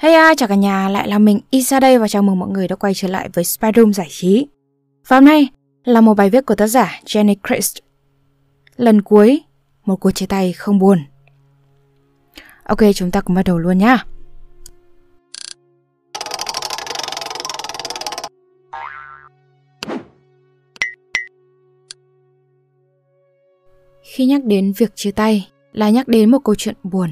Hey ai, chào cả nhà, lại là mình Isa đây và chào mừng mọi người đã quay trở lại với Spyroom giải trí. Và hôm nay là một bài viết của tác giả Jenny Christ. Lần cuối, một cuộc chia tay không buồn. Ok, chúng ta cùng bắt đầu luôn nhá. Khi nhắc đến việc chia tay là nhắc đến một câu chuyện buồn.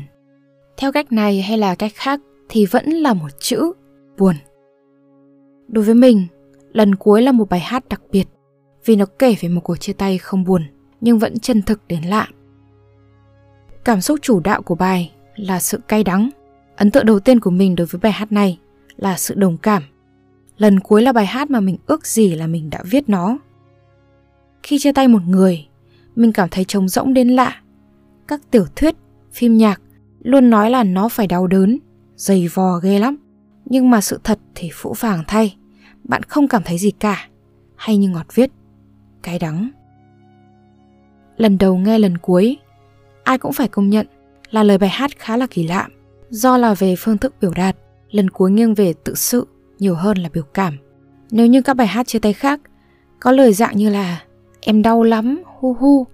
Theo cách này hay là cách khác thì vẫn là một chữ buồn. Đối với mình, lần cuối là một bài hát đặc biệt vì nó kể về một cuộc chia tay không buồn nhưng vẫn chân thực đến lạ. Cảm xúc chủ đạo của bài là sự cay đắng. Ấn tượng đầu tiên của mình đối với bài hát này là sự đồng cảm. Lần cuối là bài hát mà mình ước gì là mình đã viết nó. Khi chia tay một người, mình cảm thấy trống rỗng đến lạ. Các tiểu thuyết, phim nhạc luôn nói là nó phải đau đớn, dày vò ghê lắm. Nhưng mà sự thật thì phũ phàng thay, bạn không cảm thấy gì cả. Hay như ngọt viết, cái đắng. Lần đầu nghe lần cuối, ai cũng phải công nhận là lời bài hát khá là kỳ lạ. Do là về phương thức biểu đạt, lần cuối nghiêng về tự sự nhiều hơn là biểu cảm. Nếu như các bài hát chia tay khác có lời dạng như là em đau lắm, hu hu,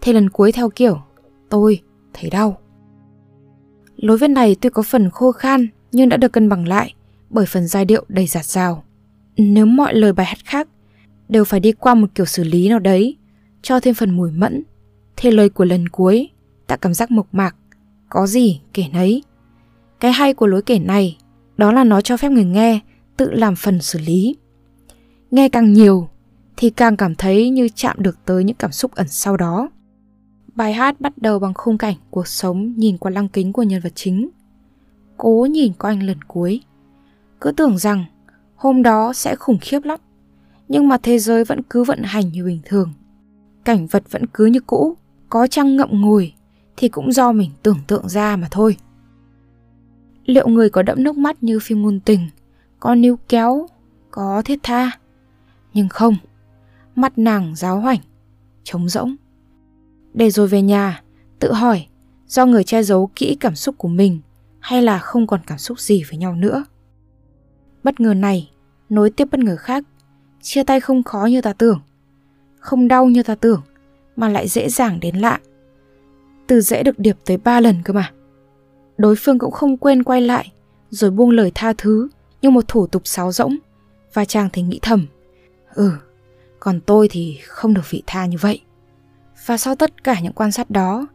thì lần cuối theo kiểu tôi thấy đau. Lối viết này tuy có phần khô khan nhưng đã được cân bằng lại bởi phần giai điệu đầy giạt rào. Nếu mọi lời bài hát khác đều phải đi qua một kiểu xử lý nào đấy, cho thêm phần mùi mẫn, thì lời của lần cuối tạo cảm giác mộc mạc, có gì kể nấy. Cái hay của lối kể này đó là nó cho phép người nghe tự làm phần xử lý. Nghe càng nhiều thì càng cảm thấy như chạm được tới những cảm xúc ẩn sau đó. Bài hát bắt đầu bằng khung cảnh cuộc sống nhìn qua lăng kính của nhân vật chính. Cố nhìn qua anh lần cuối. Cứ tưởng rằng hôm đó sẽ khủng khiếp lắm. Nhưng mà thế giới vẫn cứ vận hành như bình thường. Cảnh vật vẫn cứ như cũ, có chăng ngậm ngùi thì cũng do mình tưởng tượng ra mà thôi. Liệu người có đẫm nước mắt như phim ngôn tình, có níu kéo, có thiết tha? Nhưng không, mắt nàng giáo hoảnh, trống rỗng để rồi về nhà, tự hỏi do người che giấu kỹ cảm xúc của mình hay là không còn cảm xúc gì với nhau nữa. Bất ngờ này, nối tiếp bất ngờ khác, chia tay không khó như ta tưởng, không đau như ta tưởng, mà lại dễ dàng đến lạ. Từ dễ được điệp tới ba lần cơ mà. Đối phương cũng không quên quay lại, rồi buông lời tha thứ như một thủ tục sáo rỗng, và chàng thì nghĩ thầm, ừ, còn tôi thì không được vị tha như vậy. Và sau tất cả những quan sát đó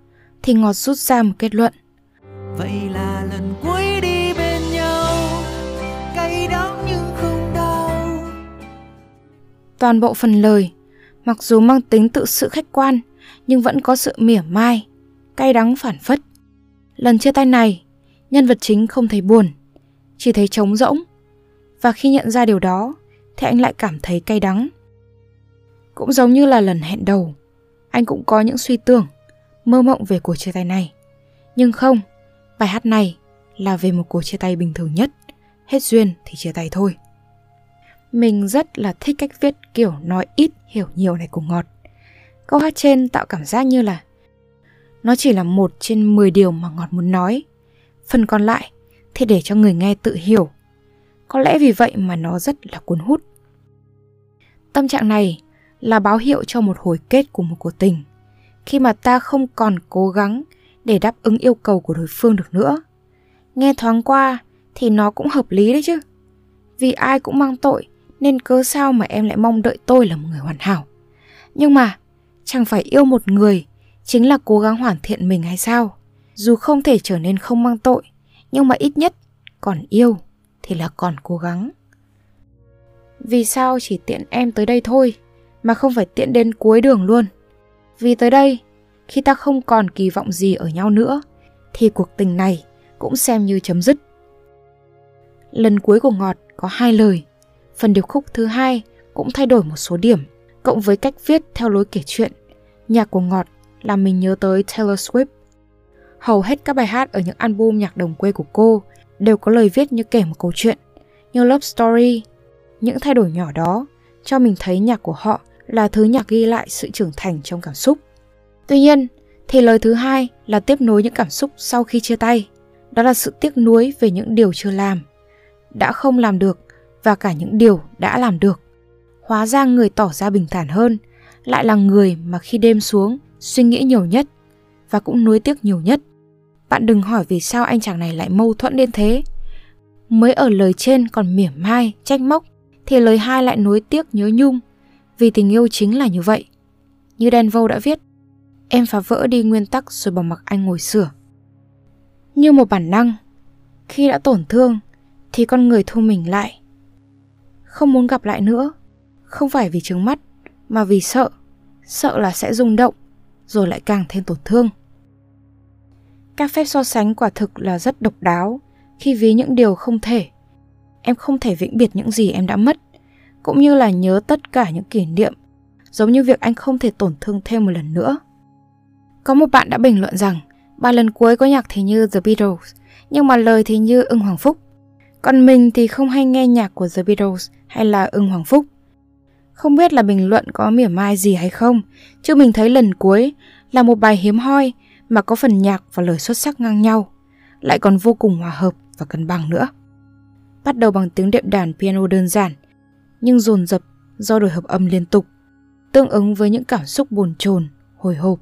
thì Ngọt rút ra một kết luận. Vậy là lần cuối đi bên nhau, cay đắng nhưng không đau. Toàn bộ phần lời, mặc dù mang tính tự sự khách quan, nhưng vẫn có sự mỉa mai, cay đắng phản phất. Lần chia tay này, nhân vật chính không thấy buồn, chỉ thấy trống rỗng. Và khi nhận ra điều đó, thì anh lại cảm thấy cay đắng. Cũng giống như là lần hẹn đầu, anh cũng có những suy tưởng, mơ mộng về cuộc chia tay này. Nhưng không, bài hát này là về một cuộc chia tay bình thường nhất, hết duyên thì chia tay thôi. Mình rất là thích cách viết kiểu nói ít hiểu nhiều này của Ngọt. Câu hát trên tạo cảm giác như là nó chỉ là một trên 10 điều mà Ngọt muốn nói. Phần còn lại thì để cho người nghe tự hiểu. Có lẽ vì vậy mà nó rất là cuốn hút. Tâm trạng này là báo hiệu cho một hồi kết của một cuộc tình, khi mà ta không còn cố gắng để đáp ứng yêu cầu của đối phương được nữa. Nghe thoáng qua thì nó cũng hợp lý đấy chứ. Vì ai cũng mang tội, nên cớ sao mà em lại mong đợi tôi là một người hoàn hảo? Nhưng mà, chẳng phải yêu một người chính là cố gắng hoàn thiện mình hay sao? Dù không thể trở nên không mang tội, nhưng mà ít nhất còn yêu thì là còn cố gắng. Vì sao chỉ tiện em tới đây thôi? Mà không phải tiện đến cuối đường luôn. Vì tới đây, khi ta không còn kỳ vọng gì ở nhau nữa, thì cuộc tình này cũng xem như chấm dứt. Lần cuối của Ngọt có hai lời, phần điệp khúc thứ hai cũng thay đổi một số điểm, cộng với cách viết theo lối kể chuyện. Nhạc của Ngọt làm mình nhớ tới Taylor Swift. Hầu hết các bài hát ở những album nhạc đồng quê của cô đều có lời viết như kể một câu chuyện, như Love Story. Những thay đổi nhỏ đó cho mình thấy nhạc của họ là thứ nhạc ghi lại sự trưởng thành trong cảm xúc. Tuy nhiên, thì lời thứ hai là tiếp nối những cảm xúc sau khi chia tay. đó là sự tiếc nuối về những điều chưa làm, đã không làm được và cả những điều đã làm được. Hóa ra người tỏ ra bình thản hơn lại là người mà khi đêm xuống suy nghĩ nhiều nhất và cũng nuối tiếc nhiều nhất. Bạn đừng hỏi vì sao anh chàng này lại mâu thuẫn đến thế. Mới ở lời trên còn mỉa mai, trách móc, thì lời hai lại nuối tiếc nhớ nhung, vì tình yêu chính là như vậy. Như Denvo đã viết, em phá vỡ đi nguyên tắc rồi bỏ mặc anh ngồi sửa. Như một bản năng, khi đã tổn thương thì con người thu mình lại. Không muốn gặp lại nữa, không phải vì trướng mắt mà vì sợ, sợ là sẽ rung động rồi lại càng thêm tổn thương. Các phép so sánh quả thực là rất độc đáo khi ví những điều không thể. Em không thể vĩnh biệt những gì em đã mất, cũng như là nhớ tất cả những kỷ niệm, giống như việc anh không thể tổn thương thêm một lần nữa. Có một bạn đã bình luận rằng ba lần cuối có nhạc thì như The Beatles, nhưng mà lời thì như ưng Hoàng Phúc. Còn mình thì không hay nghe nhạc của The Beatles hay là ưng Hoàng Phúc. Không biết là bình luận có mỉa mai gì hay không, chứ mình thấy lần cuối là một bài hiếm hoi mà có phần nhạc và lời xuất sắc ngang nhau, lại còn vô cùng hòa hợp và cân bằng nữa. Bắt đầu bằng tiếng đệm đàn piano đơn giản, nhưng dồn dập do đổi hợp âm liên tục, tương ứng với những cảm xúc buồn chồn, hồi hộp.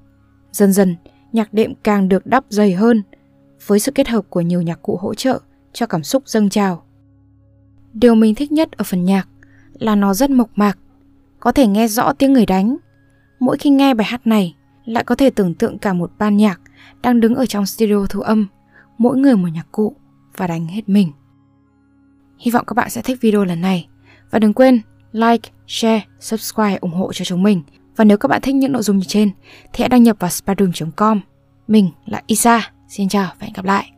Dần dần, nhạc đệm càng được đắp dày hơn, với sự kết hợp của nhiều nhạc cụ hỗ trợ cho cảm xúc dâng trào. Điều mình thích nhất ở phần nhạc là nó rất mộc mạc, có thể nghe rõ tiếng người đánh. Mỗi khi nghe bài hát này, lại có thể tưởng tượng cả một ban nhạc đang đứng ở trong studio thu âm, mỗi người một nhạc cụ và đánh hết mình. Hy vọng các bạn sẽ thích video lần này và đừng quên like, share, subscribe ủng hộ cho chúng mình. Và nếu các bạn thích những nội dung như trên thì hãy đăng nhập vào spadroom.com. Mình là Isa, xin chào và hẹn gặp lại.